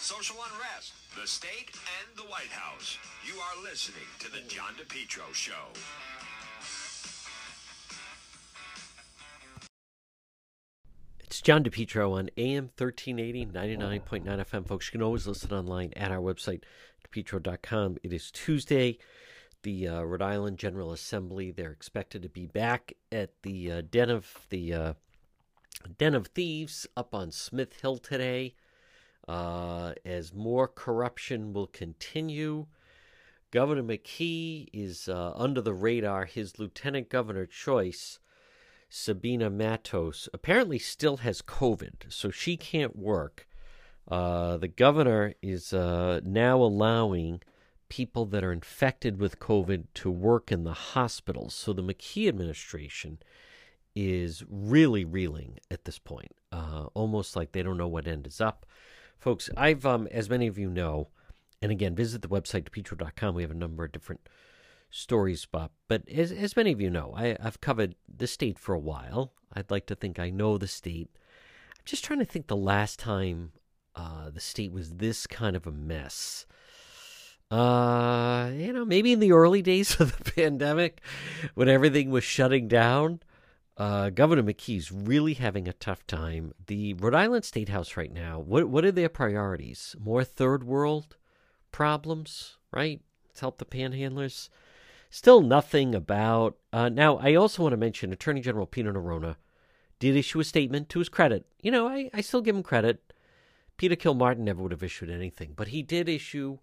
social unrest, the state, and the White House. You are listening to The John DePetro Show. It's John DePetro on AM 1380, 99.9 FM. Folks, you can always listen online at our website, depetro.com. It is Tuesday. The uh, Rhode Island General Assembly, they're expected to be back at the uh, Den of the uh, Den of Thieves up on Smith Hill today. Uh, as more corruption will continue, Governor McKee is uh, under the radar. His lieutenant governor choice Sabina Matos apparently still has COVID, so she can't work. Uh, the governor is uh, now allowing people that are infected with COVID to work in the hospitals. So the McKee administration is really reeling at this point, uh, almost like they don't know what end is up. Folks, I've, um, as many of you know, and again, visit the website, depetro.com. We have a number of different stories, Bob. But as, as many of you know, I, I've covered the state for a while. I'd like to think I know the state. I'm just trying to think the last time uh, the state was this kind of a mess. Uh, you know, maybe in the early days of the pandemic when everything was shutting down. Uh, Governor McKee's really having a tough time. The Rhode Island State House right now, what what are their priorities? More third world problems, right? Let's help the panhandlers. Still nothing about. Uh, now, I also want to mention Attorney General Peter Neronha did issue a statement to his credit. You know, I, I still give him credit. Peter Kilmartin never would have issued anything, but he did issue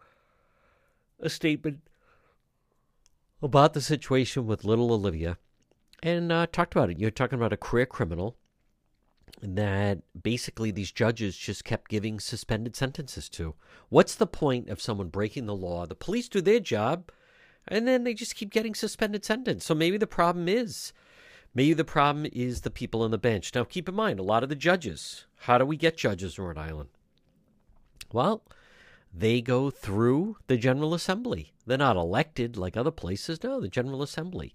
a statement about the situation with little Olivia and uh, talked about it. You're talking about a career criminal that basically these judges just kept giving suspended sentences to. What's the point of someone breaking the law? The police do their job and then they just keep getting suspended sentence. So maybe the problem is maybe the problem is the people on the bench. Now keep in mind a lot of the judges. How do we get judges in Rhode Island? Well, they go through the General Assembly. They're not elected like other places. No, the General Assembly.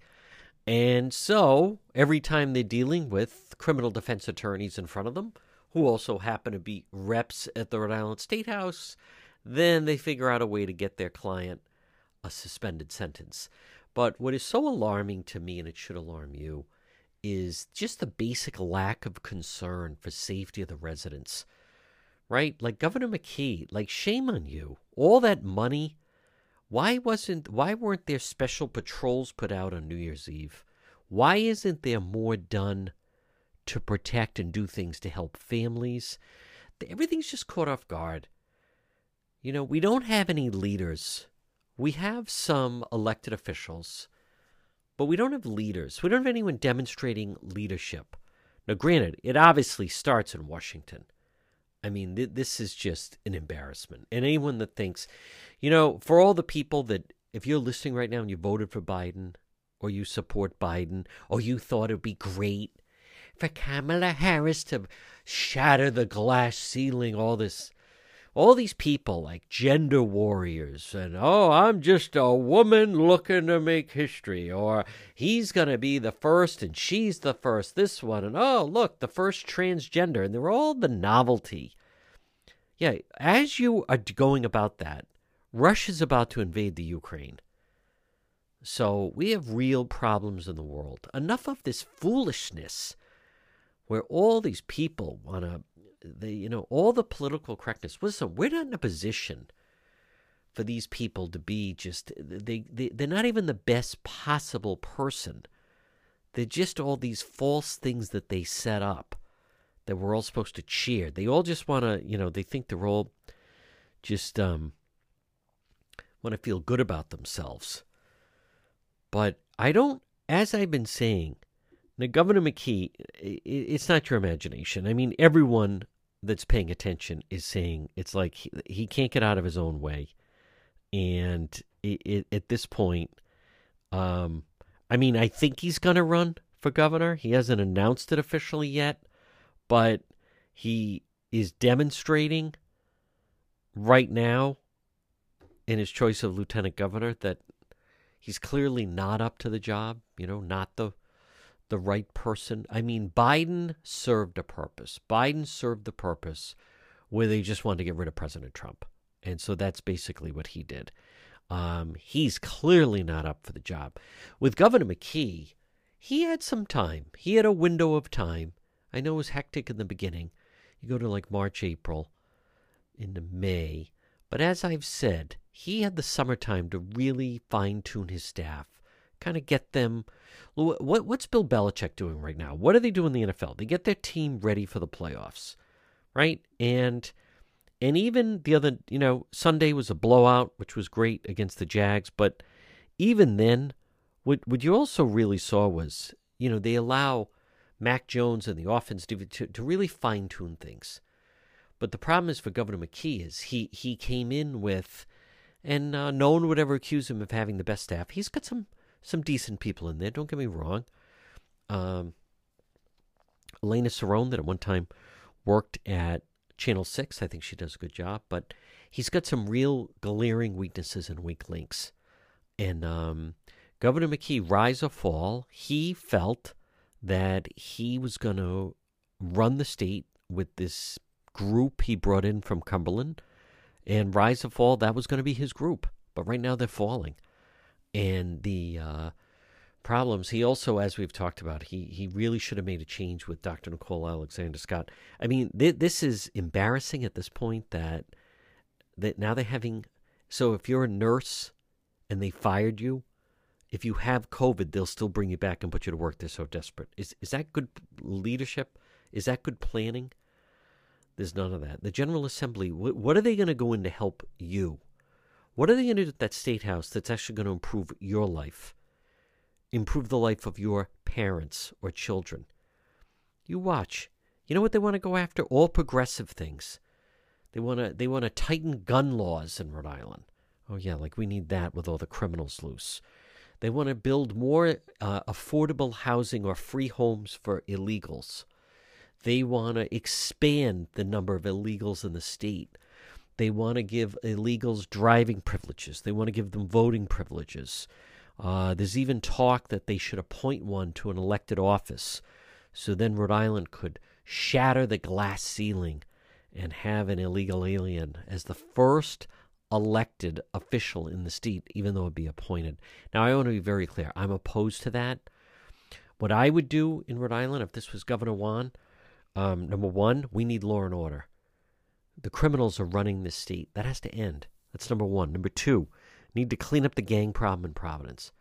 And so every time they're dealing with criminal defense attorneys in front of them, who also happen to be reps at the Rhode Island State House, then they figure out a way to get their client a suspended sentence. But what is so alarming to me, and it should alarm you, is just the basic lack of concern for safety of the residents. Right? Like Governor McKee, like shame on you. All that money, why wasn't why weren't there special patrols put out on New Year's Eve? Why isn't there more done to protect and do things to help families? Everything's just caught off guard. You know, we don't have any leaders we have some elected officials, but we don't have leaders. We don't have anyone demonstrating leadership. Now, granted, it obviously starts in Washington. I mean, th- this is just an embarrassment. And anyone that thinks, you know, for all the people that, if you're listening right now and you voted for Biden, or you support Biden, or you thought it would be great for Kamala Harris to shatter the glass ceiling, all this all these people like gender warriors and oh i'm just a woman looking to make history or he's going to be the first and she's the first this one and oh look the first transgender and they're all the novelty. Yeah as you are going about that russia's about to invade the ukraine. So we have real problems in the world. Enough of this foolishness where all these people want to the you know all the political correctness. Listen, we're not in a position for these people to be just they, they they're not even the best possible person. They're just all these false things that they set up that we're all supposed to cheer. They all just want to, you know, they think they're all just um want to feel good about themselves. But I don't as I've been saying, now, Governor McKee, it's not your imagination. I mean, everyone that's paying attention is saying it's like he, he can't get out of his own way, and it, it, at this point, um, I mean, I think he's going to run for governor. He hasn't announced it officially yet, but he is demonstrating right now in his choice of lieutenant governor that he's clearly not up to the job. You know, not the the right person. I mean, Biden served a purpose. Biden served the purpose where they just wanted to get rid of President Trump. And so that's basically what he did. Um, he's clearly not up for the job. With Governor McKee, he had some time. He had a window of time. I know it was hectic in the beginning. You go to like March, April, into May. But as I've said, he had the summertime to really fine tune his staff, kind of get them. What, what's Bill Belichick doing right now? What are they doing in the NFL? They get their team ready for the playoffs, right? And and even the other, you know, Sunday was a blowout, which was great against the Jags. But even then, what what you also really saw was, you know, they allow Mac Jones and the offense to to, really fine tune things. But the problem is for Governor McKee is he he came in with, and uh, no one would ever accuse him of having the best staff. He's got some some decent people in there. Don't get me wrong. Um, Elena Cerrone, that at one time worked at Channel 6. I think she does a good job, but he's got some real glaring weaknesses and weak links. And um, Governor McKee, rise or fall, he felt that he was going to run the state with this group he brought in from Cumberland. And rise or fall, that was going to be his group. But right now they're falling. And the uh, problems. He also, as we've talked about, he he really should have made a change with Dr. Nicole Alexander Scott. I mean, th- this is embarrassing at this point that that now they're having. So if you're a nurse and they fired you, if you have COVID, they'll still bring you back and put you to work. They're so desperate. Is is that good leadership? Is that good planning? There's none of that. The General Assembly, wh- what are they going to go in to help you? What are they going to do at that state house that's actually going to improve your life? improve the life of your parents or children. You watch. You know what they want to go after? All progressive things. They want to they want to tighten gun laws in Rhode Island. Oh yeah, like we need that with all the criminals loose. They want to build more uh, affordable housing or free homes for illegals. They want to expand the number of illegals in the state. They want to give illegals driving privileges. They want to give them voting privileges. Uh, there's even talk that they should appoint one to an elected office. So then Rhode Island could shatter the glass ceiling and have an illegal alien as the first elected official in the state, even though it be appointed. Now, I want to be very clear. I'm opposed to that. What I would do in Rhode Island if this was Governor Juan, um, number one, we need law and order. The criminals are running this state. That has to end. That's number one. Number two, Need to clean up the gang problem in Providence.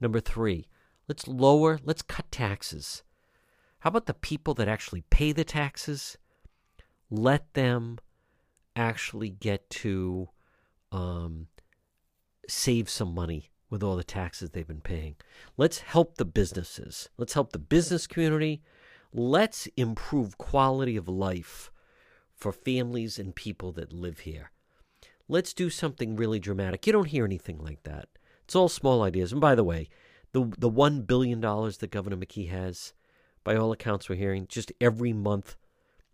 Number three, let's lower, let's cut taxes. How about the people that actually pay the taxes? Let them actually get to um, save some money with all the taxes they've been paying. Let's help the businesses. Let's help the business community. Let's improve quality of life for families and people that live here let's do something really dramatic. You don't hear anything like that. It's all small ideas. And by the way, the the one billion dollars that Governor McKee has, by all accounts we're hearing, just every month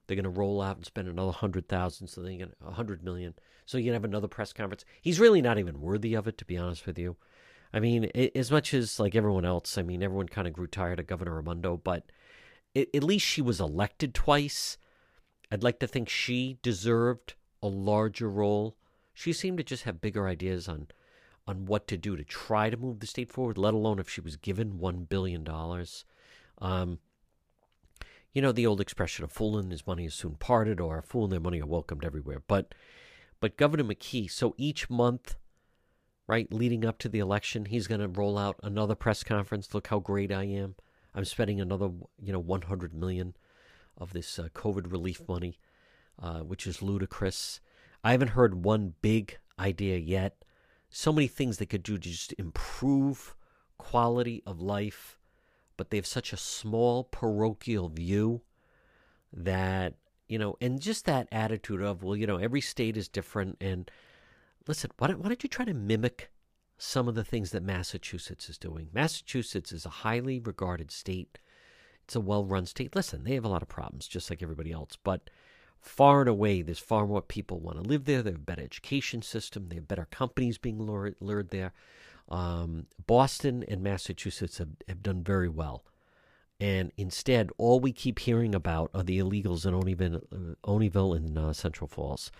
they're going to roll out and spend another hundred thousand, so they get a hundred million. So you can have another press conference. He's really not even worthy of it, to be honest with you. I mean, it, as much as like everyone else, I mean, everyone kind of grew tired of Governor Raimondo, but it, at least she was elected twice. I'd like to think she deserved a larger role she seemed to just have bigger ideas on on what to do to try to move the state forward, let alone if she was given one billion dollars. Um, you know the old expression: "A fool and his money is soon parted," or "A fool and their money are welcomed everywhere." But but Governor McKee, so each month, right, leading up to the election, he's going to roll out another press conference. Look how great I am. I'm spending another, you know, 100 million of this uh, COVID relief money, uh, which is ludicrous. I haven't heard one big idea yet. So many things they could do to just improve quality of life, but they have such a small parochial view that, you know, and just that attitude of, well, you know, every state is different. And listen, why don't, why don't you try to mimic some of the things that Massachusetts is doing? Massachusetts is a highly regarded state. It's a well run state. Listen, they have a lot of problems, just like everybody else, but far and away, there's far more people want to live there. They have a better education system. They have better companies being lured, lured there. Um, Boston and Massachusetts have, have done very well. And instead, all we keep hearing about are the illegals in Olneyville, Olneyville and uh, Central Falls.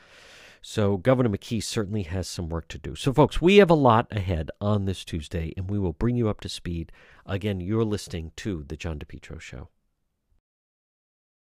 So Governor McKee certainly has some work to do. So, folks, we have a lot ahead on this Tuesday, and we will bring you up to speed. Again, you're listening to The John DePetro Show.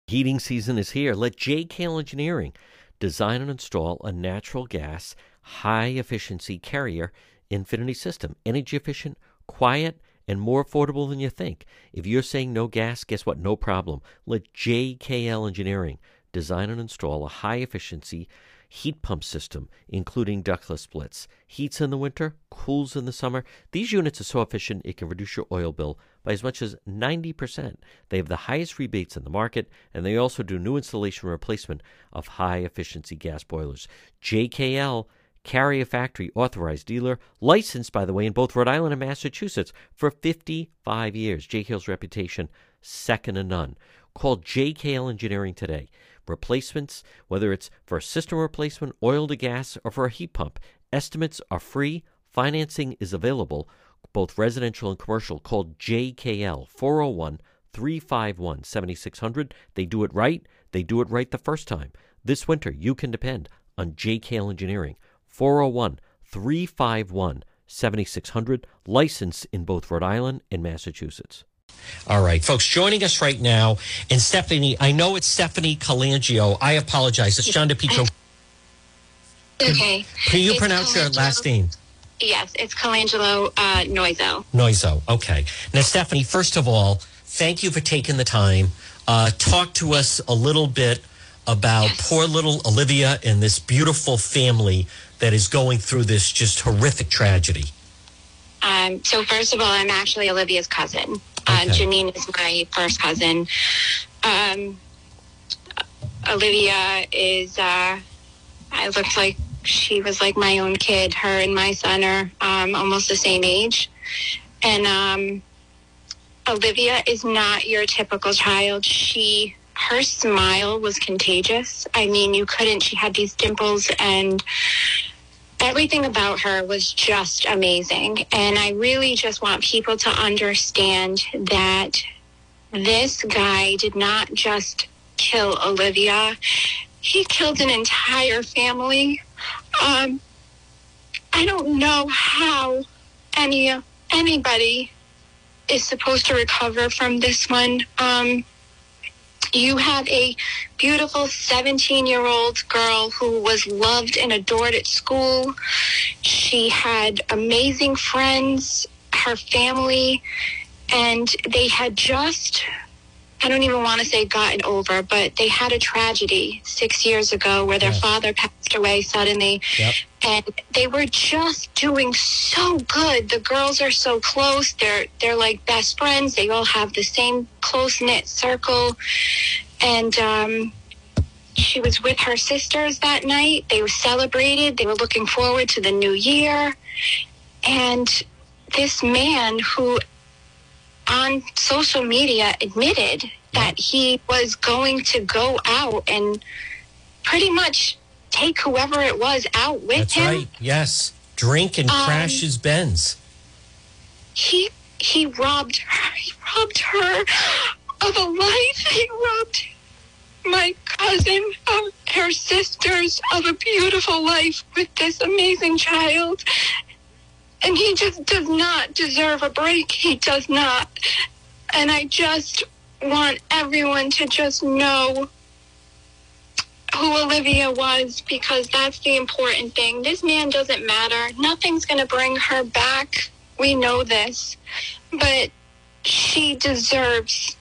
Heating season is here. Let JKL Engineering design and install a natural gas, high efficiency carrier infinity system. Energy efficient, quiet, and more affordable than you think. If you're saying no gas, guess what? No problem. Let JKL Engineering design and install a high efficiency heat pump system, including ductless splits. Heats in the winter, cools in the summer. These units are so efficient it can reduce your oil bill by as much as 90%. They have the highest rebates in the market, and they also do new installation replacement of high efficiency gas boilers. JKL Carrier Factory authorized dealer, licensed, by the way, in both Rhode Island and Massachusetts for 55 years. JKL's reputation, second to none. Call JKL Engineering today. Replacements, whether it's for a system replacement, oil to gas, or for a heat pump, estimates are free. Financing is available, both residential and commercial. Call JKL 401 351 7600. They do it right. They do it right the first time. This winter, you can depend on JKL Engineering. 401 351 7600, licensed in both Rhode Island and Massachusetts. All right, folks, joining us right now, and Stephanie, I know it's Stephanie Colangio. I apologize. It's John DePetro. Okay. Can you It's pronounce your last name? Yes, it's Colangelo uh, Noizo. Noizo. Okay. Now, Stephanie, first of all, thank you for taking the time. Uh, talk to us a little bit about poor little Olivia and this beautiful family that is going through this just horrific tragedy. Um, so first of all, I'm actually Olivia's cousin. Uh, Okay. Janine is my first cousin. Um, Olivia is. Uh, I looked like she was like my own kid. Her and my son are um, almost the same age, and um, Olivia is not your typical child. She her smile was contagious. I mean, you couldn't. She had these dimples and everything about her was just amazing. And I really just want people to understand that this guy did not just kill Olivia, he killed an entire family. Um, I don't know how any anybody is supposed to recover from this one. Um, you have a beautiful 17 year old girl who was loved and adored at school. She had amazing friends, her family, and they had just, I don't even want to say gotten over, but they had a tragedy six years ago where their Yes. father passed away suddenly. Yep. And they were just doing so good. The girls are so close. They're they're like best friends. They all have the same close knit circle. And um, she was with her sisters that night. They were celebrated. They were looking forward to the new year. And this man who on social media admitted that he was going to go out and pretty much take whoever it was out with That's him. right. Yes. Drink and Um, crash his Benz. He he robbed her. He robbed her of a life. He robbed my cousin of her sisters of a beautiful life with this amazing child. And he just does not deserve a break. He does not. And I just want everyone to just know who Olivia was because that's the important thing. This man doesn't matter. Nothing's going to bring her back. We know this. But she deserves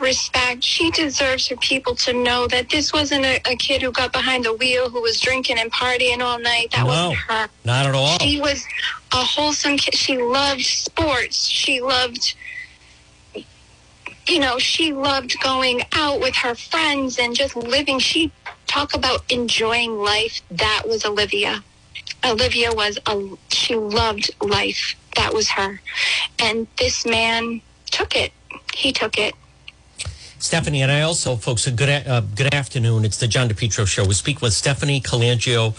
respect. She deserves her people to know that this wasn't a, a kid who got behind the wheel who was drinking and partying all night. That No. wasn't her. Not at all. She was a wholesome kid. She loved sports. She loved, you know, she loved going out with her friends and just living. She talk about enjoying life. That was Olivia. Olivia was a. She loved life. That was her, and this man took it. He took it. Stephanie, and I also, folks, a good uh, good afternoon. It's the John DePetro Show. We speak with Stephanie Colangio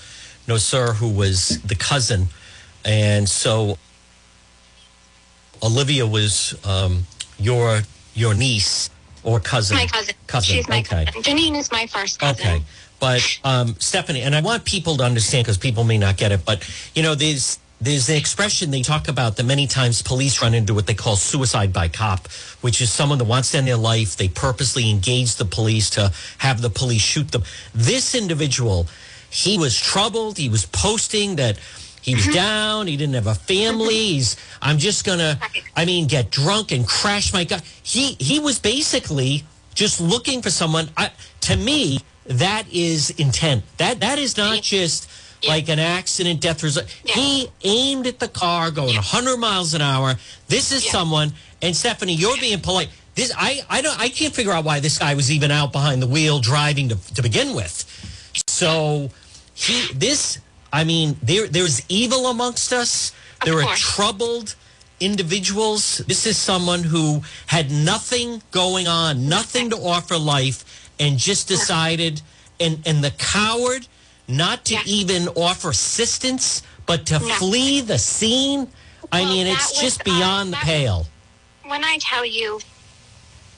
Nosur, who was the cousin, and so Olivia was um, your your niece or cousin? My cousin. Cousin. She's my okay. cousin. Janine is my first cousin. Okay. But um, Stephanie, and I want people to understand because people may not get it, but you know, there's there's an expression they talk about that many times police run into what they call suicide by cop, which is someone that wants to end their life. They purposely engage the police to have the police shoot them. This individual, he was troubled. He was posting that he was mm-hmm. down. He didn't have a family. Mm-hmm. He's, I'm just gonna, I mean, get drunk and crash my car. He he was basically just looking for someone. I, to me, that is intent. That that is not just like an accident, death result. He aimed at the car going 100 miles an hour. This is someone. And Stephanie, you're being polite. This I I don't I can't figure out why this guy was even out behind the wheel driving to to begin with. So he this I mean there there's evil amongst us. Of there are troubled individuals. This is someone who had nothing going on, nothing to offer life, and just decided and and the coward not to Yeah. even offer assistance, but to No. flee the scene. I mean, it's was, just uh, beyond the pale. when I tell you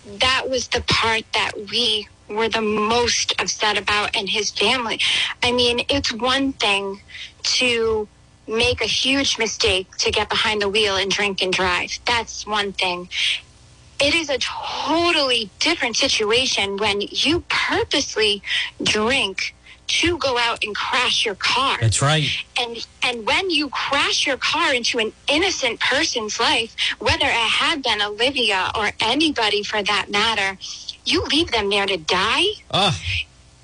that was the part that we were the most upset about and his family. I mean, it's one thing to make a huge mistake to get behind the wheel and drink and drive. That's one thing. It is a totally different situation when you purposely drink to go out and crash your car That's right. and and when you crash your car into an innocent person's life whether it had been olivia or anybody for that matter you leave them there to die Oh,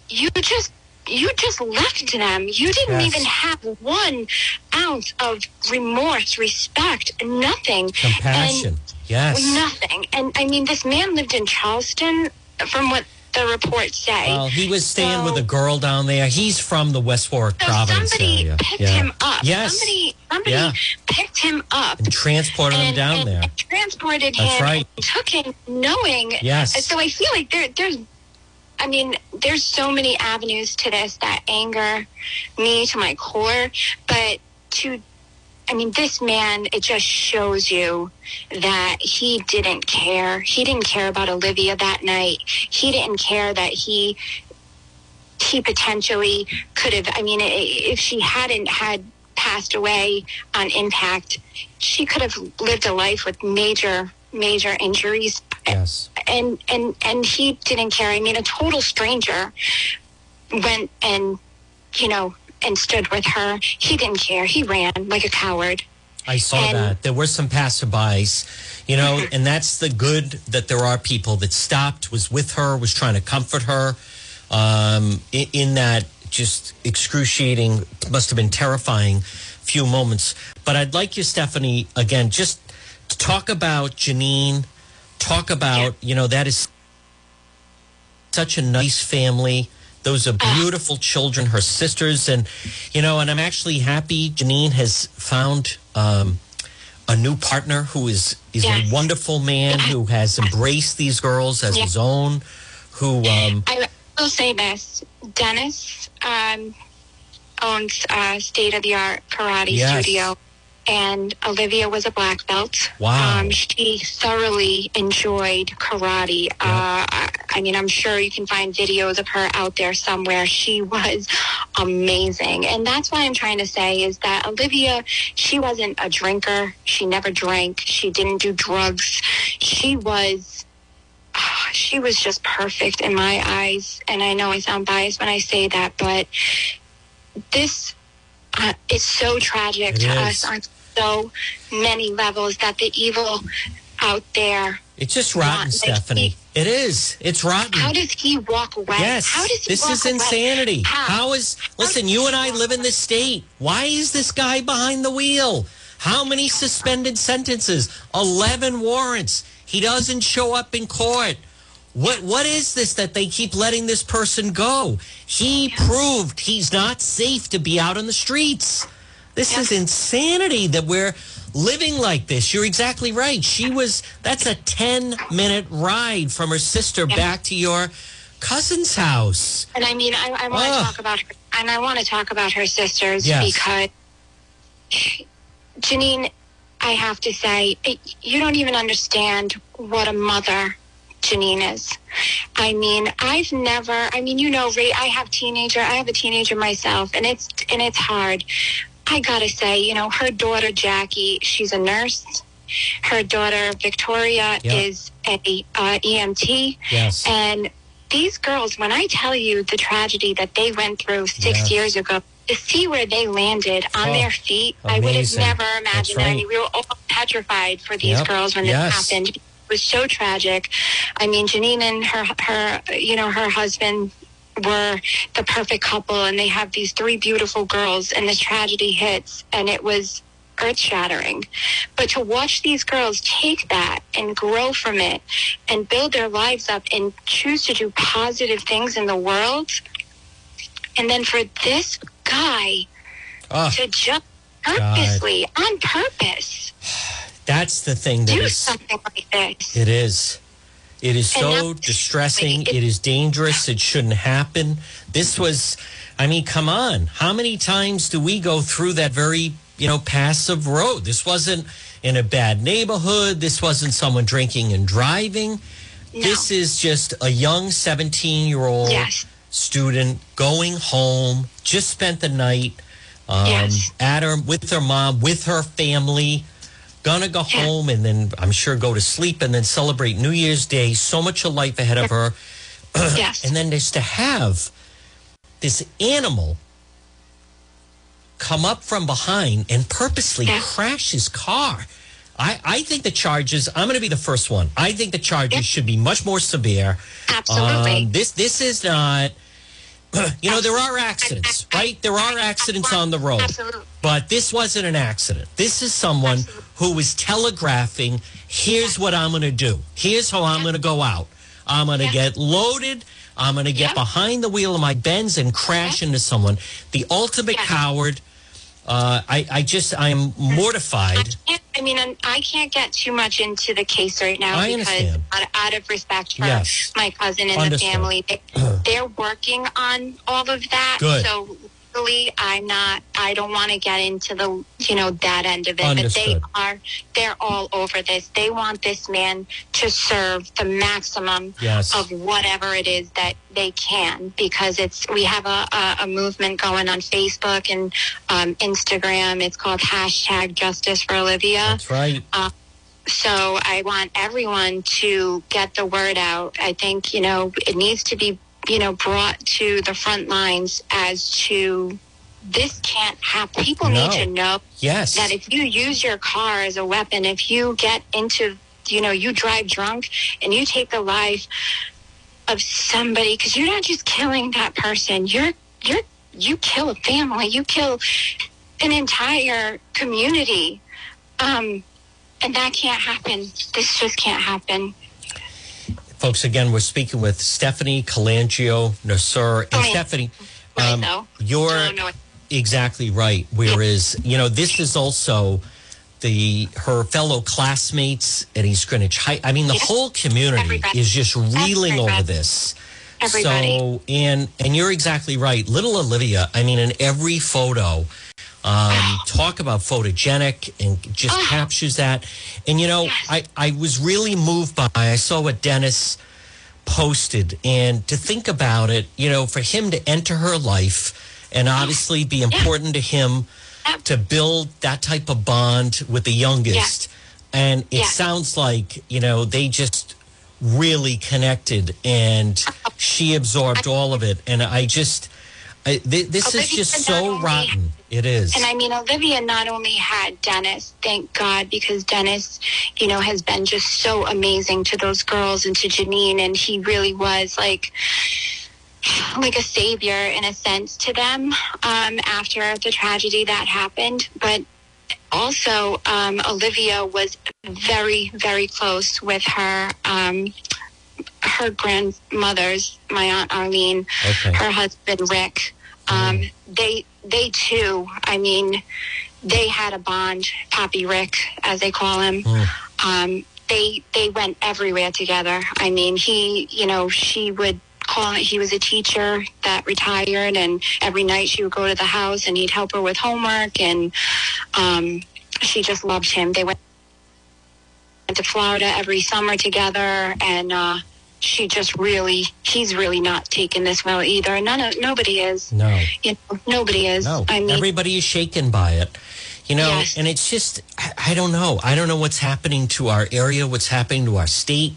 you just you just left them you didn't Yes. even have one ounce of remorse respect nothing compassion. yes. nothing and i mean this man lived in charlestown from what the reports say Well, he was staying with a girl down there. He's from the West Warwick so province somebody area. picked yeah. him up Yes. somebody somebody Yeah. picked him up and transported him down and there. transported That's him, right. and took him, knowing. Yes. So I feel like there, there's, I mean, there's so many avenues to this that anger me to my core, but to, I mean, this man, it just shows you that he didn't care. He didn't care about Olivia that night. He didn't care that he he potentially could have i mean if she hadn't had passed away on impact she could have lived a life with major major injuries Yes. and and and he didn't care i mean a total stranger went and you know and stood with her he didn't care he ran like a coward I saw And- that. There were some passerbys, you know, and that's the good that there are people that stopped, was with her, was trying to comfort her um, in, in that just excruciating, must have been terrifying few moments. But I'd like you, Stephanie, again, just to talk about Janine, talk about, you know, that is such a nice family. Those are beautiful children, her sisters, and you know, and I'm actually happy Janine has found um, a new partner who is is a wonderful man who has embraced these girls as Yeah. his own. Who um, I will say this: Dennis um, owns a state-of-the-art karate Yes. studio, and Olivia was a black belt. Wow. Um, she thoroughly enjoyed karate. Uh, I, I mean, I'm sure you can find videos of her out there somewhere. She was amazing, and that's why I'm trying to say is that Olivia, she wasn't a drinker. She never drank. She didn't do drugs. She was she was just perfect in my eyes. And I know I sound biased when I say that, but this uh, is so tragic It to is. us on so many levels that the evil out there. it's just rotten, Stephanie. It is. It's rotten. How does he walk away? Yes, How does he this is away? insanity. How? How is listen? does You and I live in this state. Why is this guy behind the wheel? How many suspended sentences? Eleven warrants. He doesn't show up in court. What what is this that they keep letting this person go? He proved he's not safe to be out on the streets. This is insanity that we're living like this. You're exactly right. She was that's a 10 minute ride from her sister back to your cousin's house. And I mean, I, I want to talk about her, and I want to talk about her sisters Yes. because Janine, I have to say, it, you don't even understand what a mother Janine is. I mean, I've never. I mean, you know, Ray. I have teenager. I have a teenager myself, and it's and it's hard. I gotta say, you know, her daughter Jackie, she's a nurse. Her daughter Victoria Yeah. is a uh, EMT, Yes. and these girls, when I tell you the tragedy that they went through six Yes. years ago, to see where they landed on Oh, their feet, I would have never imagined that. I right. mean, we were all petrified for these Yep. girls when Yes. this happened. It was so tragic. I mean, Janine and her, her, you know, her husband were the perfect couple, and they have these three beautiful girls, and this tragedy hits, and it was earth shattering. But to watch these girls take that and grow from it and build their lives up and choose to do positive things in the world, and then for this guy Ah, to jump purposely, on purpose, that's the thing that do is. something like this. It is. It is so distressing. it- is dangerous. It shouldn't happen. This was, I mean, come on. How many times do we go through that very, you know, passive road? This wasn't in a bad neighborhood. This wasn't someone drinking and driving. No. This is just a young 17 year old Yes. student going home, just spent the night um, Yes. at her with her mom, with her family, gonna go Yeah. home and then I'm sure go to sleep and then celebrate New Year's Day. So much of life ahead of her. yes. And then just to have this animal come up from behind and purposely Yeah. crash his car. I, I think the charges, I'm going to be the first one. I think the charges Yeah. should be much more severe. Absolutely. Um, this this is not. You know, there are accidents, right? There are accidents on the road. Absolutely. But this wasn't an accident. This is someone who was telegraphing, here's what I'm going to do. Here's how I'm going to go out. I'm going to Yeah. get loaded. I'm going to get behind the wheel of my Benz and crash into someone. The ultimate coward. Uh, I, I just, I'm I mortified. I mean, I'm- I can't get too much into the case right now I because out, out of respect for Yes. my cousin and Understood. the family, they, they're working on all of that. Good. So legally, I'm not. I don't want to get into the you know that end of it. But they are. They're all over this. They want this man to serve the maximum Yes. of whatever it is that they can because it's we have a, a, a movement going on Facebook and um, Instagram. It's called hashtag Justice for Olivia. That's right. So I want everyone to get the word out. I think you know it needs to be you know brought to the front lines as to this can't happen. People No. need to know Yes. that if you use your car as a weapon, if you get into, you know, you drive drunk and you take the life of somebody, because you're not just killing that person, you're you're you kill a family, you kill an entire community, um, and that can't happen. This just can't happen. Folks, again, we're speaking with Stephanie Calangio Nasur. And Oh. Stephanie, Right, um, you're No, no, exactly right. Whereas, you know, this is also the her fellow classmates at East Greenwich High. I mean, the Yeah. whole community Everybody. is just reeling over this. Everybody. So, and and you're exactly right. Little Olivia, I mean, in every photo, um, talk about photogenic and just Oh. captures that. And you know, Yes. I I was really moved by. I saw what Dennis posted, and to think about it, you know, for him to enter her life and obviously be important to him to build that type of bond with the youngest. And it sounds like, you know, they just really connected and she absorbed all of it. And I just, I, th- this is just so only- rotten. It is. And I mean, Olivia not only had Dennis, thank God, because Dennis, you know, has been just so amazing to those girls and to Janine, and he really was like, like a savior in a sense to them um, after the tragedy that happened. But also, um, Olivia was very, very close with her. Um, her grandmothers, my aunt Arlene, Okay. her husband Rick, um, they they too. I mean, they had a bond. Poppy Rick, as they call him. Um, they they went everywhere together. I mean, he, you know, she would call. He was a teacher that retired, and every night she would go to the house, and he'd help her with homework, and um, she just loved him. They went to Florida every summer together, and uh, she just really, he's really not taking this well either. None of, nobody is. No. You know, nobody is. No, I mean, everybody is shaken by it. You know, Yes. and it's just, I, I don't know. I don't know what's happening to our area, what's happening to our state.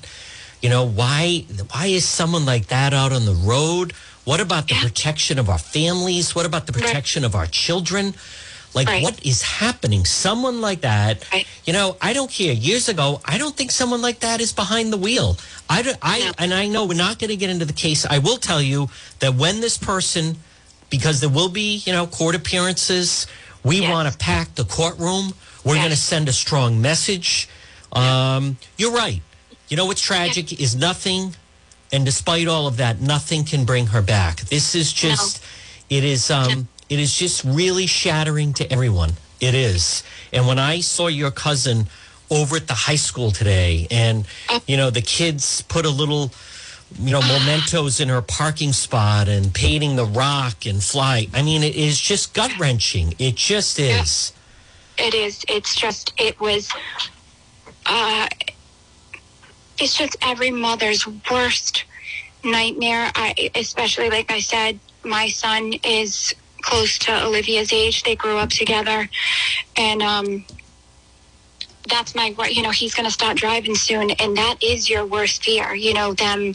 You know, why, why is someone like that out on the road? What about the Yeah. protection of our families? What about the Right. protection of our children? Like, Right. what is happening? Someone like that, Right. you know, I don't care. Years ago, I don't think someone like that is behind the wheel. I, don't- I No. and I know we're not going to get into the case. I will tell you that when this person, because there will be, you know, court appearances, we Yes. want to pack the courtroom. We're Yes. going to send a strong message. Um, you're right. You know what's tragic is nothing, and despite all of that, nothing can bring her back. This is just, no. it is, um, it is just really shattering to everyone. It is. And when I saw your cousin over at the high school today, and you know the kids put a little, you know, mementos in her parking spot and painting the rock and fly. I mean, it is just gut wrenching. It just is. it is. It's just, it was, uh, it's just every mother's worst nightmare. I, especially like I said, my son is close to Olivia's age. They grew up together, and um, that's my you know he's going to start driving soon, and that is your worst fear. You know them,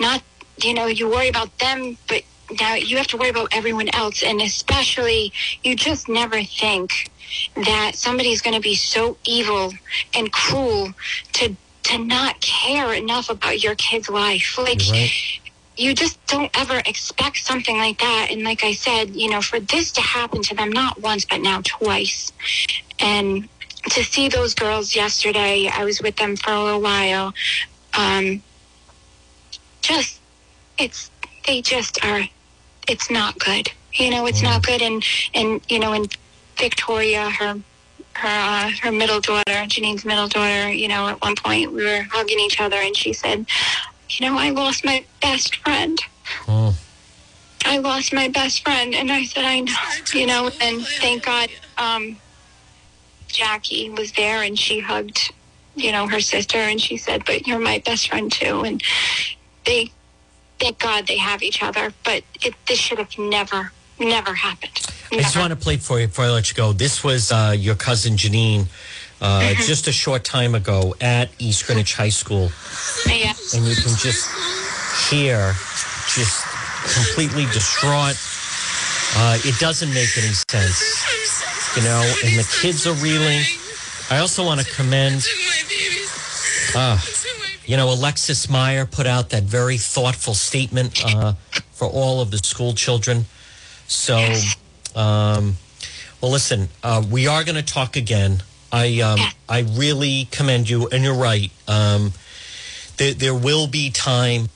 not you know you worry about them, but now you have to worry about everyone else, and especially you just never think that somebody's going to be so evil and cruel to to not care enough about your kid's life. Like right. You just don't ever expect something like that. And like I said, you know, for this to happen to them not once but now twice, and to see those girls yesterday, I was with them for a little while. Um, just it's they just are. It's not good. You know, it's not good. And and you know, and Victoria, her her uh, her middle daughter, Janine's middle daughter. You know, at one point we were hugging each other, and she said, "You know, I lost my best friend." Oh, I lost my best friend, and I said, I know, you know, and thank God, um, Jackie was there, and she hugged, you know, her sister, and she said, "But you're my best friend too." And they, thank God, they have each other. But it, this should have never, never happened. I just want to play for you before I let you go. This was uh, your cousin Janine uh, just a short time ago at East Greenwich High School. yeah, and you can just hear just completely distraught. Uh, it doesn't make any sense, you know, and the kids are reeling. I also want to commend, uh, you know, Alexis Meyer put out that very thoughtful statement uh, for all of the school children. So, um, well, listen, uh, we are going to talk again. I um, I really commend you, and you're right. Um, there, there will be time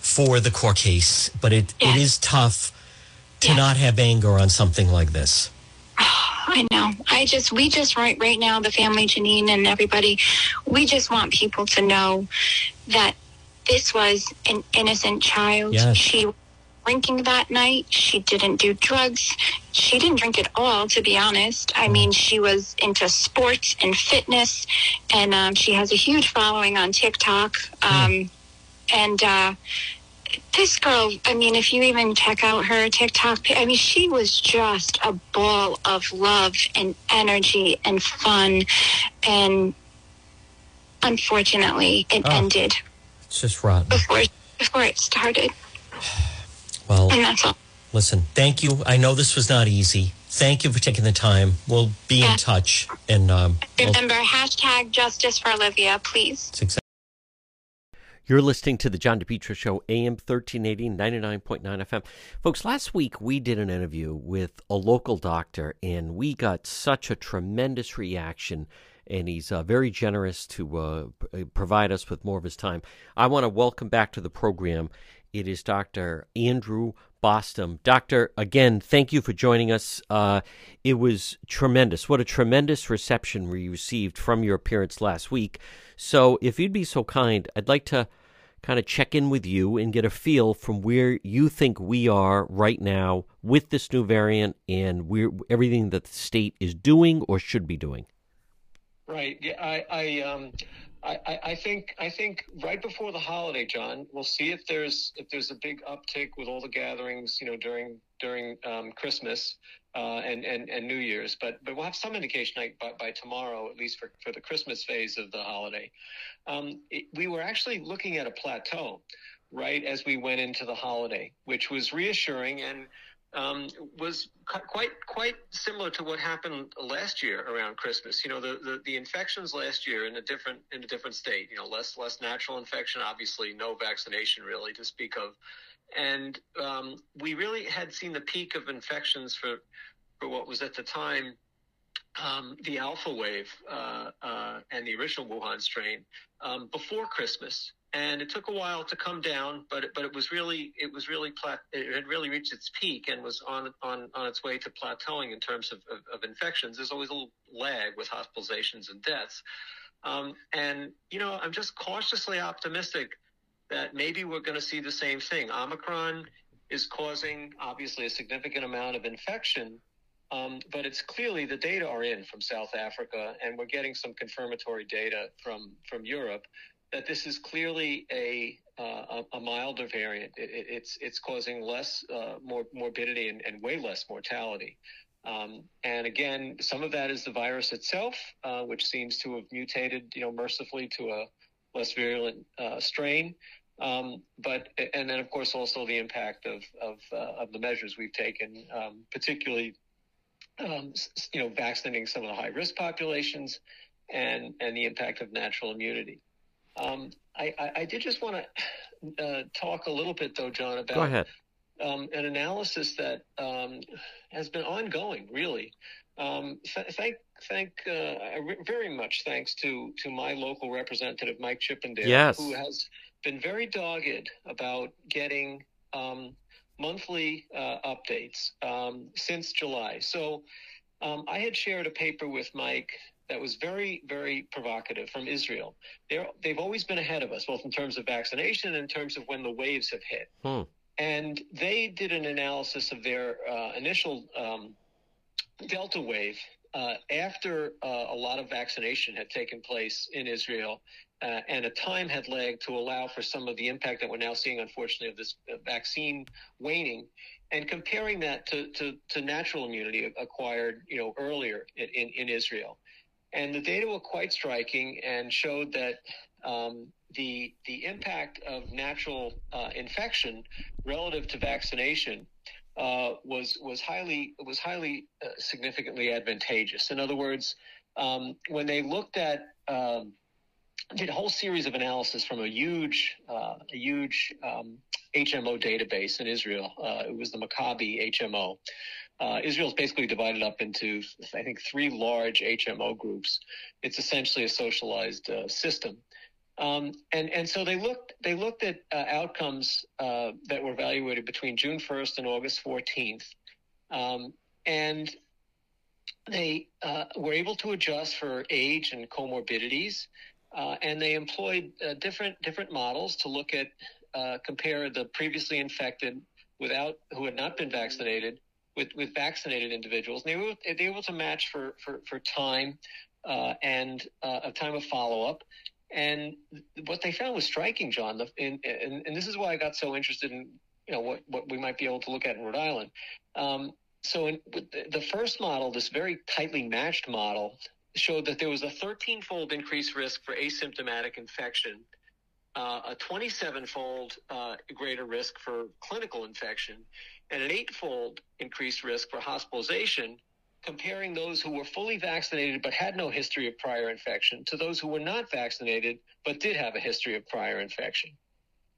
for the court case, but it, it Yes. is tough to Yes. not have anger on something like this. I know. I just, we just right right now, the family, Janine, and everybody, we just want people to know that this was an innocent child. Yes. She drinking that night. She didn't do drugs. She didn't drink at all, to be honest. I mean, she was into sports and fitness, and um, she has a huge following on TikTok. Um, And uh, this girl, I mean, if you even check out her TikTok, I mean, she was just a ball of love and energy and fun. And unfortunately, it Oh. ended It's just rotten. before before it started. Well, And that's all. listen, thank you. I know this was not easy. Thank you for taking the time. We'll be in touch. And um, we'll- Remember, hashtag justice for Olivia, please. it's exactly. You're listening to the John DePetro Show, AM 1380, 99.9 FM. Folks, last week we did an interview with a local doctor, and we got such a tremendous reaction. And he's uh, very generous to uh, provide us with more of his time. I want to welcome back to the program. It is Dr. Andrew Bostom. Doctor, again, thank you for joining us. Uh, it was tremendous. What a tremendous reception we received from your appearance last week. So, if you'd be so kind, I'd like to kind of check in with you and get a feel from where you think we are right now with this new variant and where everything that the state is doing or should be doing. Right. Yeah. I. I. Um. I, I, think I think right before the holiday, John, we'll see if there's if there's a big uptick with all the gatherings, you know, during during um, Christmas uh, and, and and New Year's. But but we'll have some indication like, by, by tomorrow, at least for, for the Christmas phase of the holiday. Um, it, we were actually looking at a plateau right as we went into the holiday, which was reassuring and um, was quite quite similar to what happened last year around Christmas. You know, the, the, the, infections last year in a different in a different state. You know, less less natural infection, obviously no vaccination really to speak of, and um, we really had seen the peak of infections for for what was at the time um, the alpha wave uh, uh, and the original Wuhan strain um, before Christmas and it took a while to come down, but but it was really it was really plat- it had really reached its peak and was on on on its way to plateauing in terms of, of, of infections. There's always a little lag with hospitalizations and deaths, um, and you know I'm just cautiously optimistic that maybe we're going to see the same thing. Omicron is causing obviously a significant amount of infection. Um, but it's clearly the data are in from South Africa, and we're getting some confirmatory data from from Europe that this is clearly a uh, a, milder variant. It, it, it's it's causing less uh, more morbidity and, and, way less mortality. Um, and again, some of that is the virus itself, uh, which seems to have mutated, you know, mercifully to a less virulent uh, strain. Um, but and then of course also the impact of of, uh, of the measures we've taken, um, particularly um, you know vaccinating some of the high risk populations, and and the impact of natural immunity. Um, I, I, I, did just want to uh, talk a little bit, though, John, about um, an analysis that um, has been ongoing, really. Um, th- thank, thank, uh, very much thanks to to my local representative, Mike Chippendale, yes. who has been very dogged about getting um, monthly uh, updates um, since July. So. I had shared a paper with Mike that was very, very provocative from Israel. They're, they've always been ahead of us, both in terms of vaccination and in terms of when the waves have hit. Hmm. And they did an analysis of their uh, initial um, Delta wave uh, after uh, a lot of vaccination had taken place in Israel. Uh, and a time had lagged to allow for some of the impact that we're now seeing, unfortunately, of this uh, vaccine waning and comparing that to, to, to, natural immunity acquired, you know, earlier in, in, in Israel. And the data were quite striking and showed that um, the the impact of natural uh, infection relative to vaccination uh, was was highly was highly uh, significantly advantageous. In other words, um, when they looked at um, did a whole series of analysis from a huge uh, a huge um, HMO database in Israel. Uh, it was the Maccabi HMO uh, Israel is basically divided up into, I think, three large HMO groups. It's essentially a socialized uh, system. Um, and and so they looked they looked at uh, outcomes uh, that were evaluated between June 1st and August 14th, um, and they uh, were able to adjust for age and comorbidities, uh, and they employed different different models to look at compare the previously infected without who had not been vaccinated with, with vaccinated individuals. And they were, able to match for, for, for time uh, and uh, a time of follow up. And what they found was striking, John. And, and, and, this is why I got so interested in you know what, what we might be able to look at in Rhode Island. Um, so in, the first model, this very tightly matched model, showed that there was a 13-fold increased risk for asymptomatic infection, uh, a 27-fold uh, greater risk for clinical infection, and an eightfold increased risk for hospitalization comparing those who were fully vaccinated but had no history of prior infection to those who were not vaccinated but did have a history of prior infection.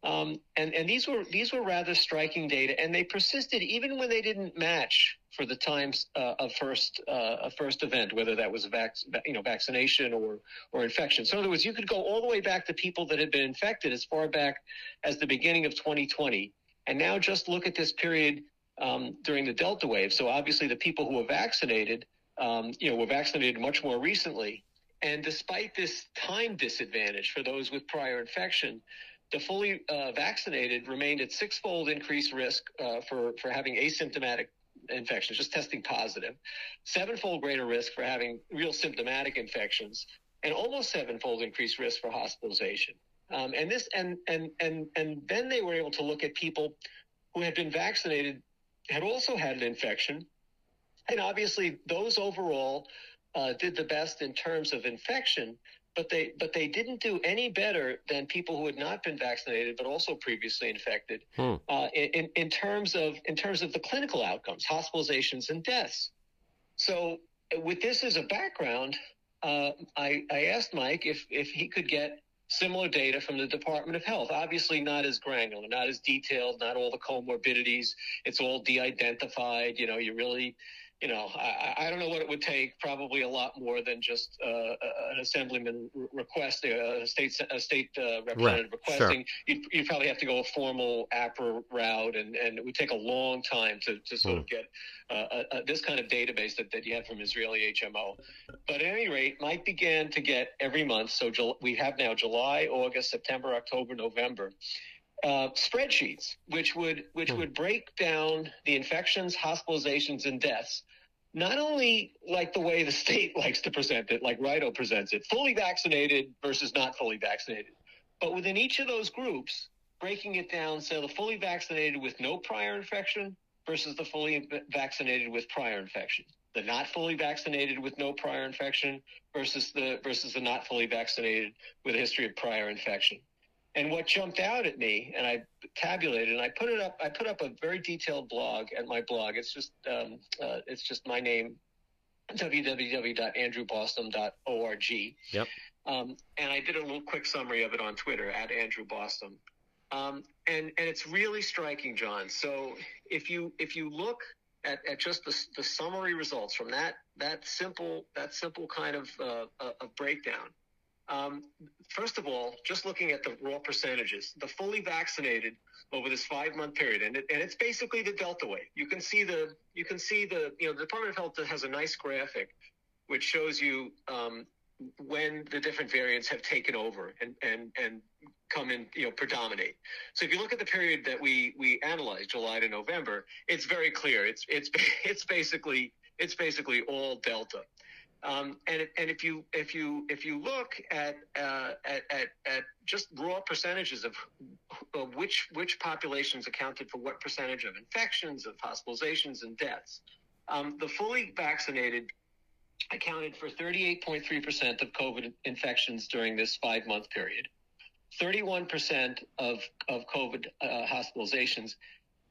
Um, and, and these were these were rather striking data, and they persisted even when they didn't match for the times uh, of first uh, a first event, whether that was vac- you know vaccination or or infection. So in other words, you could go all the way back to people that had been infected as far back as the beginning of 2020, and now just look at this period um, during the Delta wave. So obviously, the people who were vaccinated, um, you know, were vaccinated much more recently. And despite this time disadvantage for those with prior infection, the fully uh, vaccinated remained at six-fold increased risk uh, for for having asymptomatic infections, just testing positive, sevenfold greater risk for having real symptomatic infections, and almost sevenfold increased risk for hospitalization. Um, and this and and and and then they were able to look at people who had been vaccinated had also had an infection, and obviously those overall uh, did the best in terms of infection. But they but they didn't do any better than people who had not been vaccinated but also previously infected Hmm. uh, in in terms of in terms of the clinical outcomes, hospitalizations and deaths. So with this as a background, uh, I, I asked Mike if, if he could get similar data from the Department of Health. Obviously, not as granular, not as detailed, not all the comorbidities. It's all de-identified. You know, you really, you know, I, I don't know what it would take. Probably a lot more than just uh, an assemblyman request, a state a state uh, representative Right, requesting. You'd, you'd probably have to go a formal APRA route, and, and it would take a long time to, to sort of get uh, uh, uh, this kind of database that, that you have from Israeli HMO. But at any rate, Mike began to get every month. So Jul- we have now July, August, September, October, November. Uh, spreadsheets, which would which Hmm. would break down the infections, hospitalizations, and deaths, not only like the way the state likes to present it, like RIDOH presents it, fully vaccinated versus not fully vaccinated, but within each of those groups, breaking it down, so the fully vaccinated with no prior infection versus the fully vaccinated with prior infection, the not fully vaccinated with no prior infection versus the versus the not fully vaccinated with a history of prior infection. And what jumped out at me, and I tabulated, and I put it up. I put up a very detailed blog at my blog. It's just, um, uh, it's just my name, www.andrewbostom.org. Yep. Um, and I did a little quick summary of it on Twitter at Andrew Bostom. Um, and and it's really striking, John. So if you if you look at, at just the, the summary results from that that simple that simple kind of uh, uh, of breakdown. Um, first of all, just looking at the raw percentages, the fully vaccinated over this five month period, and, it, and it's basically the Delta wave. You can see the you can see the you know the Department of Health has a nice graphic which shows you um, when the different variants have taken over and and and come in you know predominate. So if you look at the period that we we analyzed, July to November, it's very clear. It's it's it's basically it's basically all Delta. Um, and and if you if you if you look at, uh, at at at just raw percentages of, of which which populations accounted for what percentage of infections, of hospitalizations, and deaths, um, the fully vaccinated accounted for 38.3% of COVID infections during this five month period, 31% of of COVID uh, hospitalizations,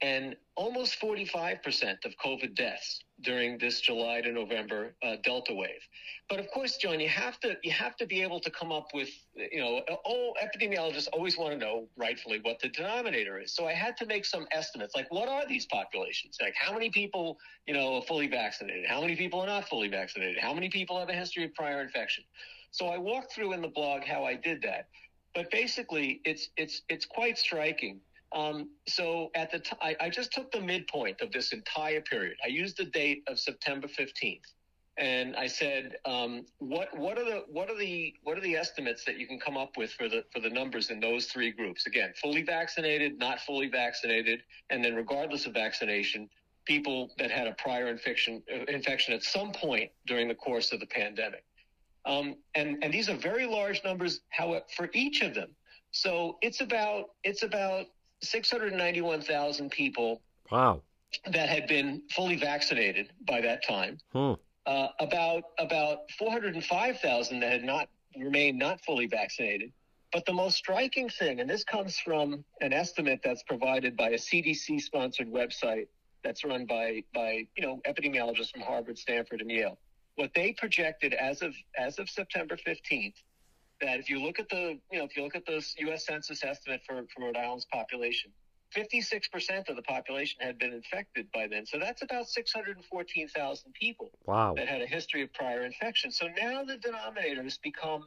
and almost 45% of COVID deaths during this July to November uh, Delta wave. But of course, John, you have to you have to be able to come up with you know oh epidemiologists always want to know rightfully what the denominator is. So I had to make some estimates like what are these populations? Like how many people you know are fully vaccinated? How many people are not fully vaccinated? How many people have a history of prior infection? So I walked through in the blog how I did that. But basically, it's it's it's quite striking. Um, so at the I, just took the midpoint of this entire period. I used the date of September fifteenth, and I said, um, what what are the what are the what are the estimates that you can come up with for the for the numbers in those three groups? Again, fully vaccinated, not fully vaccinated, and then regardless of vaccination, people that had a prior infection uh, infection at some point during the course of the pandemic. Um, and and these are very large numbers. However, for each of them, so it's about it's about six hundred ninety one thousand people Wow. that had been fully vaccinated by that time. Hmm. Uh, about about four hundred and five thousand that had not remained not fully vaccinated. But the most striking thing, and this comes from an estimate that's provided by a CDC sponsored website that's run by by you know epidemiologists from Harvard, Stanford, and Yale. What they projected as of as of September fifteenth, that if you look at the you know if you look at the U.S. Census estimate for, for Rhode Island's population, 56% of the population had been infected by then. So that's about 614,000 people Wow. that had a history of prior infection. So now the denominators become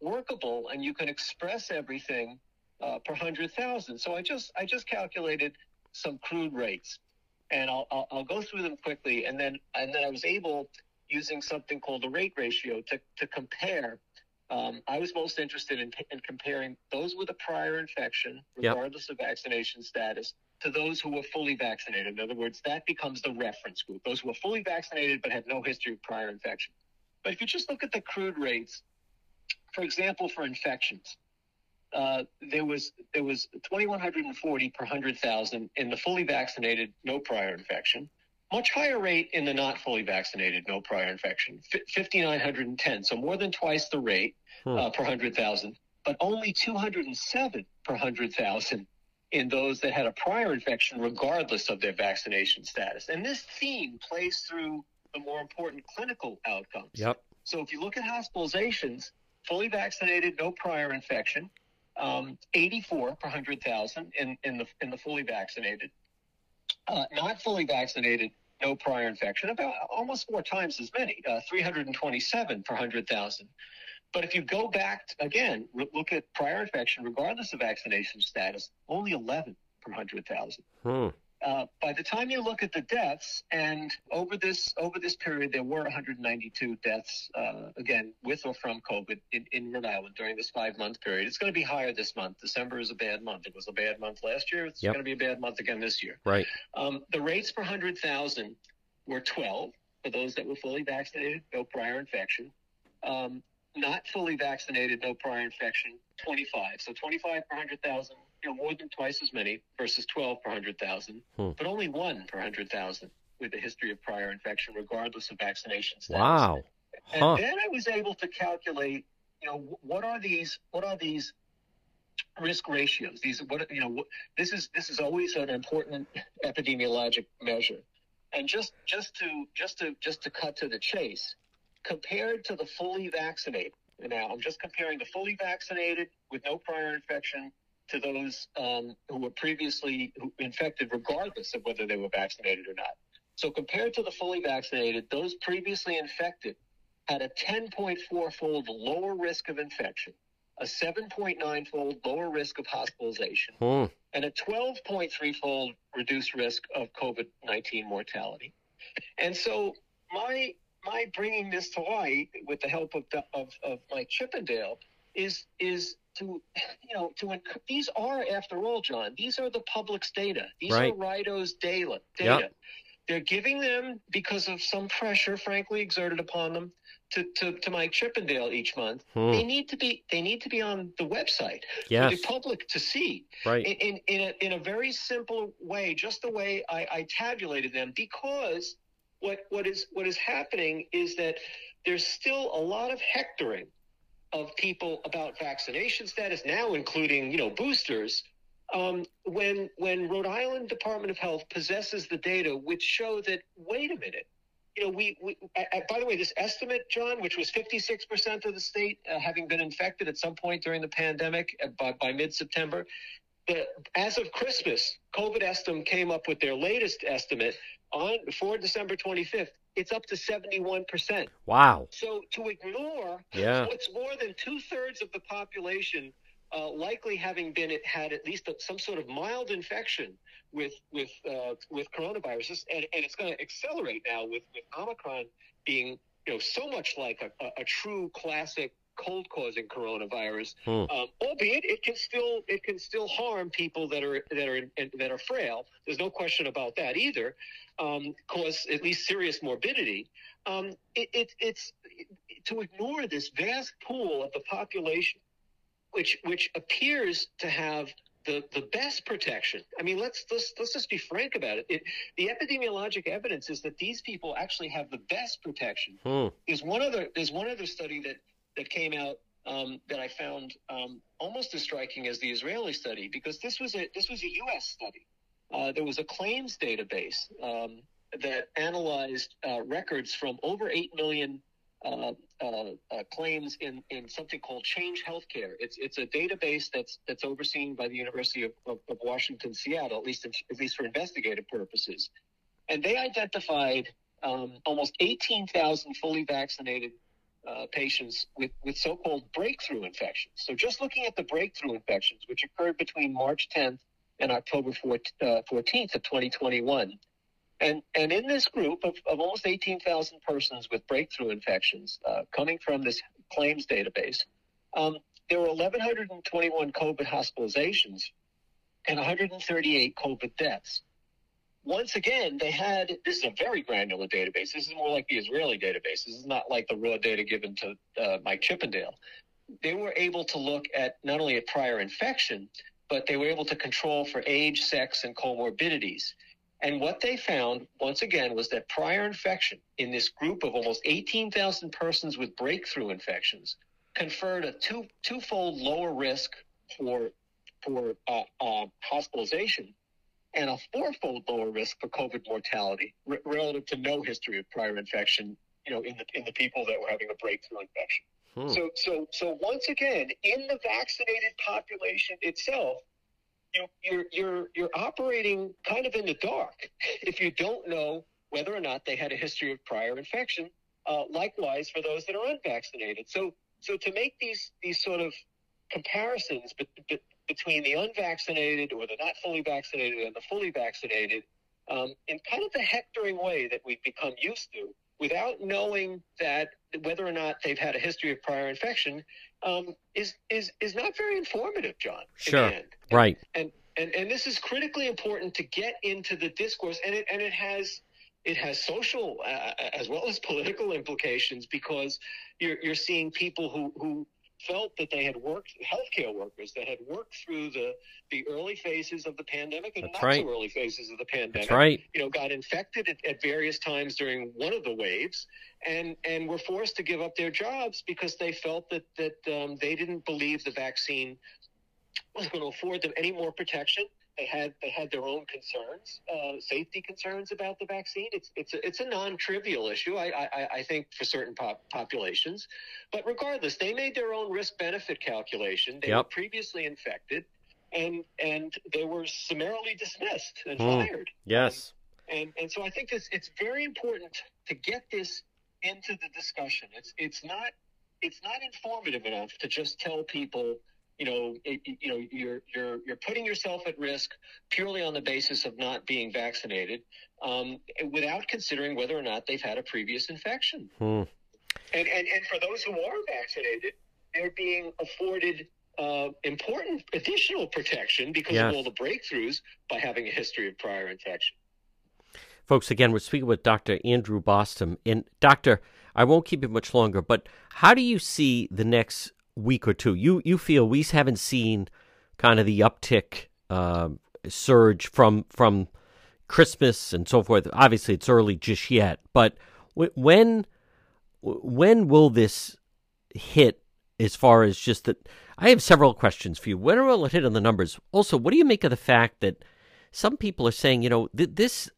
workable and you can express everything uh, per 100,000. So I just I just calculated some crude rates and I'll, I'll, I'll go through them quickly and then and then I was able using something called the rate ratio to, to compare um, I was most interested in, in comparing those with a prior infection, Yep. regardless of vaccination status, to those who were fully vaccinated. In other words, that becomes the reference group, those who were fully vaccinated but had no history of prior infection. But if you just look at the crude rates, for example, for infections, uh, there was there was 2,140 per 100,000 in the fully vaccinated, no prior infection. Much higher rate in the not fully vaccinated, no prior infection, 5,910. So more than twice the rate Hmm. uh, per 100,000, but only 207 per 100,000 in those that had a prior infection, regardless of their vaccination status. And this theme plays through the more important clinical outcomes. Yep. So if you look at hospitalizations, fully vaccinated, no prior infection, um, 84 per 100,000 in, in the in the fully vaccinated. Uh, not fully vaccinated, no prior infection, about almost four times as many, uh, 327 per 100,000. But if you go back to, again, re- look at prior infection, regardless of vaccination status, only 11 per 100,000 Hmm. Uh, by the time you look at the deaths, and over this over this period, there were 192 deaths, uh, again with or from COVID in, in Rhode Island during this five month period. It's going to be higher this month. December is a bad month. It was a bad month last year. It's Yep. going to be a bad month again this year. Right. Um, the rates per 100,000 were 12 for those that were fully vaccinated, no prior infection. Um, not fully vaccinated, no prior infection, 25. So 25 per 100,000, you know, more than twice as many versus 12 per 100,000, Hmm. but only one per 100,000 with a history of prior infection, regardless of vaccination status. Wow. And Huh. then I was able to calculate, you know, what are these, what are these risk ratios? These, what, you know, what, this is this is always an important epidemiologic measure. And just just to just to just to cut to the chase, compared to the fully vaccinated. Now, I'm just comparing the fully vaccinated with no prior infection to those um, who were previously infected, regardless of whether they were vaccinated or not. So, compared to the fully vaccinated, those previously infected had a 10.4 fold lower risk of infection, a 7.9 fold lower risk of hospitalization, Hmm. and a 12.3 fold reduced risk of COVID 19 mortality. And so, my my bringing this to light with the help of, of, of Mike Chippendale is is to you know to these are after all, John, these are the public's data. These Right. are RIDOH's data. Yep. data. They're giving them because of some pressure, frankly, exerted upon them to, to, to Mike Chippendale each month. Hmm. They need to be they need to be on the website Yes. for the public to see Right. in in, in, a, in a very simple way, just the way I, I tabulated them, because what what is what is happening is that there's still a lot of hectoring of people about vaccination status now, including you know boosters. Um, when when Rhode Island Department of Health possesses the data which show that wait a minute, you know we, we by the way this estimate, John, which was 56 percent of the state uh, having been infected at some point during the pandemic uh, by, by mid September, as of Christmas, COVID Estim came up with their latest estimate on for December 25th. It's up to 71 percent. Wow. So to ignore Yeah. what's more than two thirds of the population uh, likely having been had at least some sort of mild infection with with uh, with coronaviruses, and, and it's going to accelerate now with, with Omicron being you know so much like a, a, a true classic cold causing coronavirus. Hmm. Um, albeit it can still it can still harm people that are that are that are frail. There's no question about that either. Um, cause at least serious morbidity. Um, it, it, it's to ignore this vast pool of the population, which which appears to have the, the best protection. I mean, let's let's let's just be frank about it. it. The epidemiologic evidence is that these people actually have the best protection. Hmm. There's one other there's one other study that that came out um, that I found um, almost as striking as the Israeli study because this was a this was a U.S. study. Uh, there was a claims database um, that analyzed uh, records from over eight million uh, uh, uh, claims in, in something called Change Healthcare. It's it's a database that's that's overseen by the University of, of, of Washington Seattle, at least at least for investigative purposes, and they identified um, almost eighteen thousand fully vaccinated uh, patients with, with so-called breakthrough infections. So just looking at the breakthrough infections, which occurred between March 10th and October 4th, uh, 14th of 2021. And, and in this group of, of almost 18,000 persons with breakthrough infections uh, coming from this claims database, um, there were 1,121 COVID hospitalizations and 138 COVID deaths once again, they had this is a very granular database. This is more like the Israeli database. This is not like the raw data given to uh, Mike Chippendale. they were able to look at not only at prior infection, but they were able to control for age, sex, and comorbidities. And what they found, once again, was that prior infection in this group of almost 18,000 persons with breakthrough infections conferred a two, twofold lower risk for, for uh, uh, hospitalization and a fourfold lower risk for COVID mortality r- relative to no history of prior infection, you know, in the, in the people that were having a breakthrough infection. Hmm. So, so, so once again, in the vaccinated population itself, you, you're you're you're operating kind of in the dark if you don't know whether or not they had a history of prior infection. Uh, likewise, for those that are unvaccinated. So, so to make these these sort of comparisons be, be, between the unvaccinated or the not fully vaccinated and the fully vaccinated, um, in kind of the hectoring way that we've become used to, without knowing that whether or not they've had a history of prior infection, um, is is is not very informative, John. Sure. Again. Right. And and and this is critically important to get into the discourse, and it and it has it has social uh, as well as political implications because you're you're seeing people who who felt that they had worked healthcare workers that had worked through the the early phases of the pandemic and That's not right. so early phases of the pandemic That's right. you know, got infected at, at various times during one of the waves, and and were forced to give up their jobs because they felt that that um, they didn't believe the vaccine was going to afford them any more protection. They had they had their own concerns, uh, safety concerns about the vaccine. It's it's a, it's a non-trivial issue, I, I, I think, for certain pop- populations. But regardless, they made their own risk-benefit calculation. They were previously infected, and and they were summarily dismissed and Hmm. fired. Yes. And and so I think it's it's very important to get this into the discussion. It's it's not it's not informative enough to just tell people, you know, it, you know, you're you're you're putting yourself at risk purely on the basis of not being vaccinated, um, without considering whether or not they've had a previous infection. Hmm. And and and for those who are vaccinated, they're being afforded. Uh, important additional protection because Yes. of all the breakthroughs by having a history of prior infection. Folks, again, we're speaking with Dr. Andrew Bostom. And, Doctor, I won't keep you much longer, but how do you see the next week or two? You, you feel we haven't seen kind of the uptick uh, surge from, from Christmas and so forth. Obviously, it's early just yet, but wh- when, when will this hit as far as just that? I have several questions for you. When will it hit on the numbers? Also, what do you make of the fact that some people are saying, you know, th- this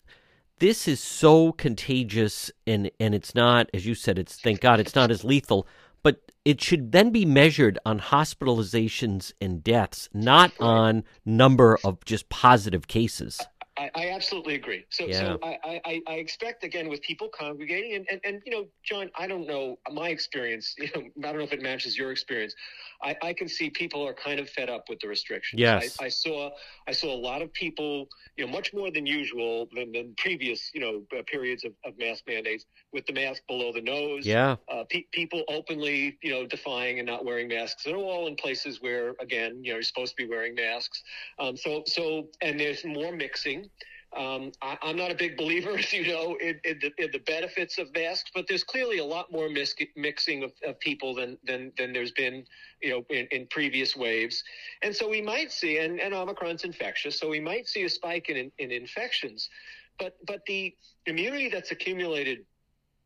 this is so contagious and and it's not as you said it's thank god it's not as lethal but it should then be measured on hospitalizations and deaths not on number of just positive cases I, I absolutely agree. So, Yeah. so I, I, I expect again with people congregating, and, and, and you know, John, I don't know my experience. You know, I don't know if it matches your experience. I, I can see people are kind of fed up with the restrictions. Yes. I, I saw I saw a lot of people, you know, much more than usual than, than previous, you know, uh, periods of, of mask mandates with the mask below the nose. yeah Uh, pe- people openly, you know, defying and not wearing masks. They're all in places where, again, you know, you're supposed to be wearing masks. Um, so, so, and there's more mixing. Um, I, I'm not a big believer, as you know, in, in, the, in the benefits of masks, but there's clearly a lot more mis- mixing of, of people than, than than there's been, you know, in, in previous waves. And so we might see, and, and Omicron's infectious, so we might see a spike in, in infections. But but the immunity that's accumulated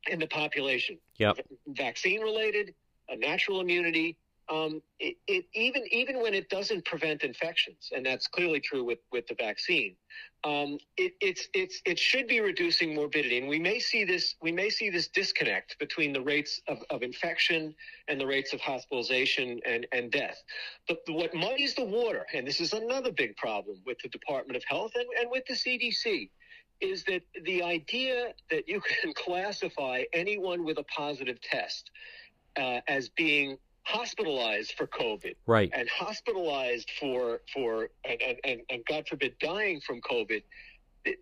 in the population, Yep. vaccine related, a natural immunity. Um, it, it even even when it doesn't prevent infections, and that's clearly true with with the vaccine. Um, it, it's it's it should be reducing morbidity, and we may see this we may see this disconnect between the rates of, of infection and the rates of hospitalization and, and death. But what muddies the water, and this is another big problem with the Department of Health and, and with the CDC, is that the idea that you can classify anyone with a positive test uh, as being hospitalized for COVID right and hospitalized for for and, and, and, God forbid dying from COVID.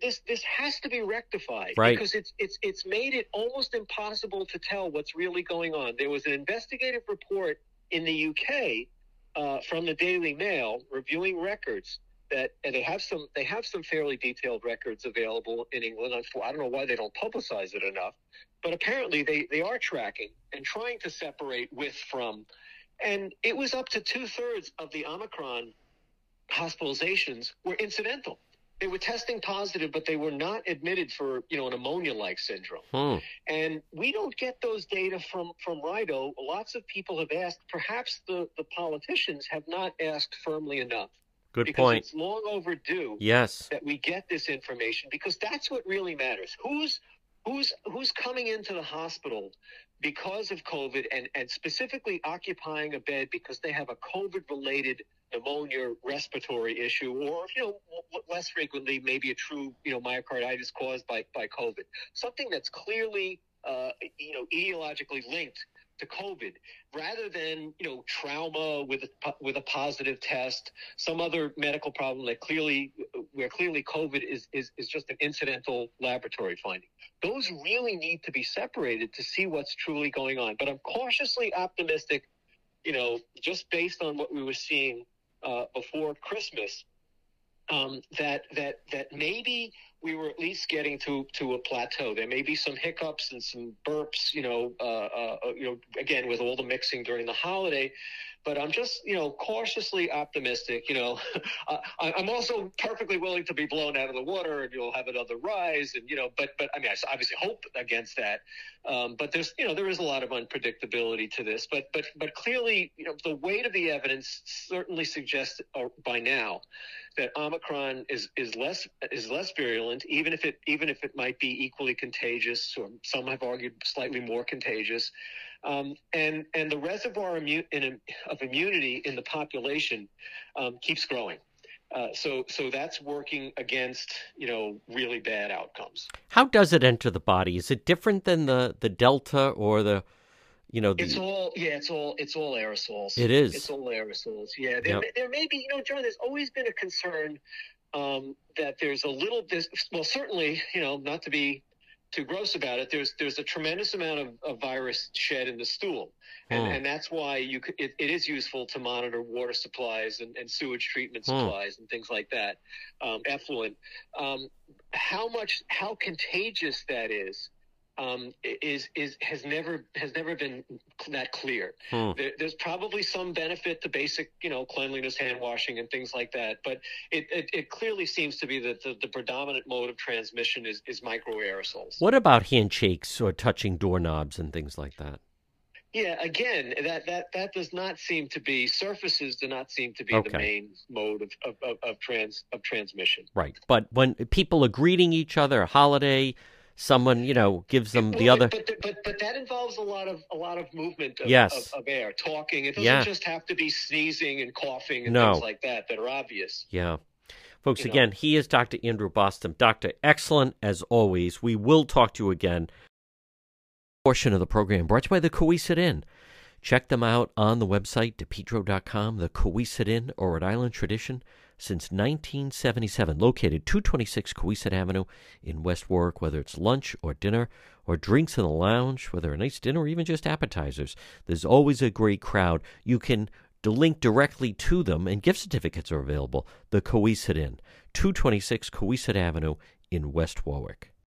This this has to be rectified Right. because it's it's it's made it almost impossible to tell what's really going on. There was an investigative report in the UK uh, from the Daily Mail reviewing records that and they have some they have some fairly detailed records available in England. I don't know why they don't publicize it enough, but apparently they they are tracking and trying to separate with from And it was up to two thirds of the Omicron hospitalizations were incidental. They were testing positive, but they were not admitted for, you know, an ammonia-like syndrome. Hmm. And we don't get those data from from RIDOH. Lots of people have asked. Perhaps the the politicians have not asked firmly enough. Good because point. It's long overdue Yes. that we get this information because that's what really matters. Who's who's who's coming into the hospital because of COVID and and specifically occupying a bed because they have a COVID related pneumonia respiratory issue or you know less frequently maybe a true you know myocarditis caused by by COVID something that's clearly uh, you know etiologically linked to COVID. Rather than you know trauma with a, with a positive test some other medical problem that clearly where clearly COVID is, is is just an incidental laboratory finding. Those really need to be separated to see what's truly going on. But I'm cautiously optimistic you know just based on what we were seeing uh, before Christmas, um, that that that maybe we were at least getting to to a plateau. There may be some hiccups and some burps, you know, uh, uh, you know, again with all the mixing during the holiday. But I'm just, you know, cautiously optimistic. You know, I, I'm also perfectly willing to be blown out of the water, and you'll have another rise. And you know, but but I mean, I obviously hope against that. Um, but there's, you know, there is a lot of unpredictability to this. But but but clearly, you know, the weight of the evidence certainly suggests uh, by now that Omicron is is less is less virulent, even if it even if it might be equally contagious, or some have argued slightly more contagious. Um, and and the reservoir immu- in, of immunity in the population um, keeps growing. Uh, so so that's working against you know really bad outcomes. How does it enter the body? Is it different than the the delta or the you know the It's all yeah, it's all it's all aerosols. It is. It's all aerosols. Yeah, there, Yep. may, there may be you know, John. There's always been a concern um, that there's a little. There's, well, certainly you know, not to be too gross about it. There's there's a tremendous amount of, of virus shed in the stool, and, Hmm. and that's why you could, it, it is useful to monitor water supplies and, and sewage treatment Hmm. supplies and things like that, um, effluent. Um, how much how contagious that is um, is is has never has never been that clear. Hmm. There, there's probably some benefit to basic, you know, cleanliness, hand washing, and things like that. But it, it, it clearly seems to be that the, the predominant mode of transmission is, is microaerosols. What about handshakes or touching doorknobs and things like that? Yeah, again, that, that that does not seem to be surfaces do not seem to be Okay. the main mode of, of, of, of trans of transmission. Right. But when people are greeting each other, a holiday, someone, you know, gives them the other. but, but but that involves a lot of a lot of movement of, Yes. of, of air, talking. It doesn't Yeah. just have to be sneezing and coughing and No. things like that that are obvious. Yeah. Folks, You know. again, he is Dr. Andrew Bostom. Doctor, excellent as always. We will talk to you again. Portion of the program brought to you by the Cowesett Inn. Check them out on the website, depetro.com, the Cowesett Inn or Rhode Island tradition since 1977, located 226 Cowesett Avenue in West Warwick, whether it's lunch or dinner or drinks in the lounge, whether a nice dinner or even just appetizers. There's always a great crowd. You can link directly to them, and gift certificates are available. The Cowesett Inn, 226 Cowesett Avenue in West Warwick.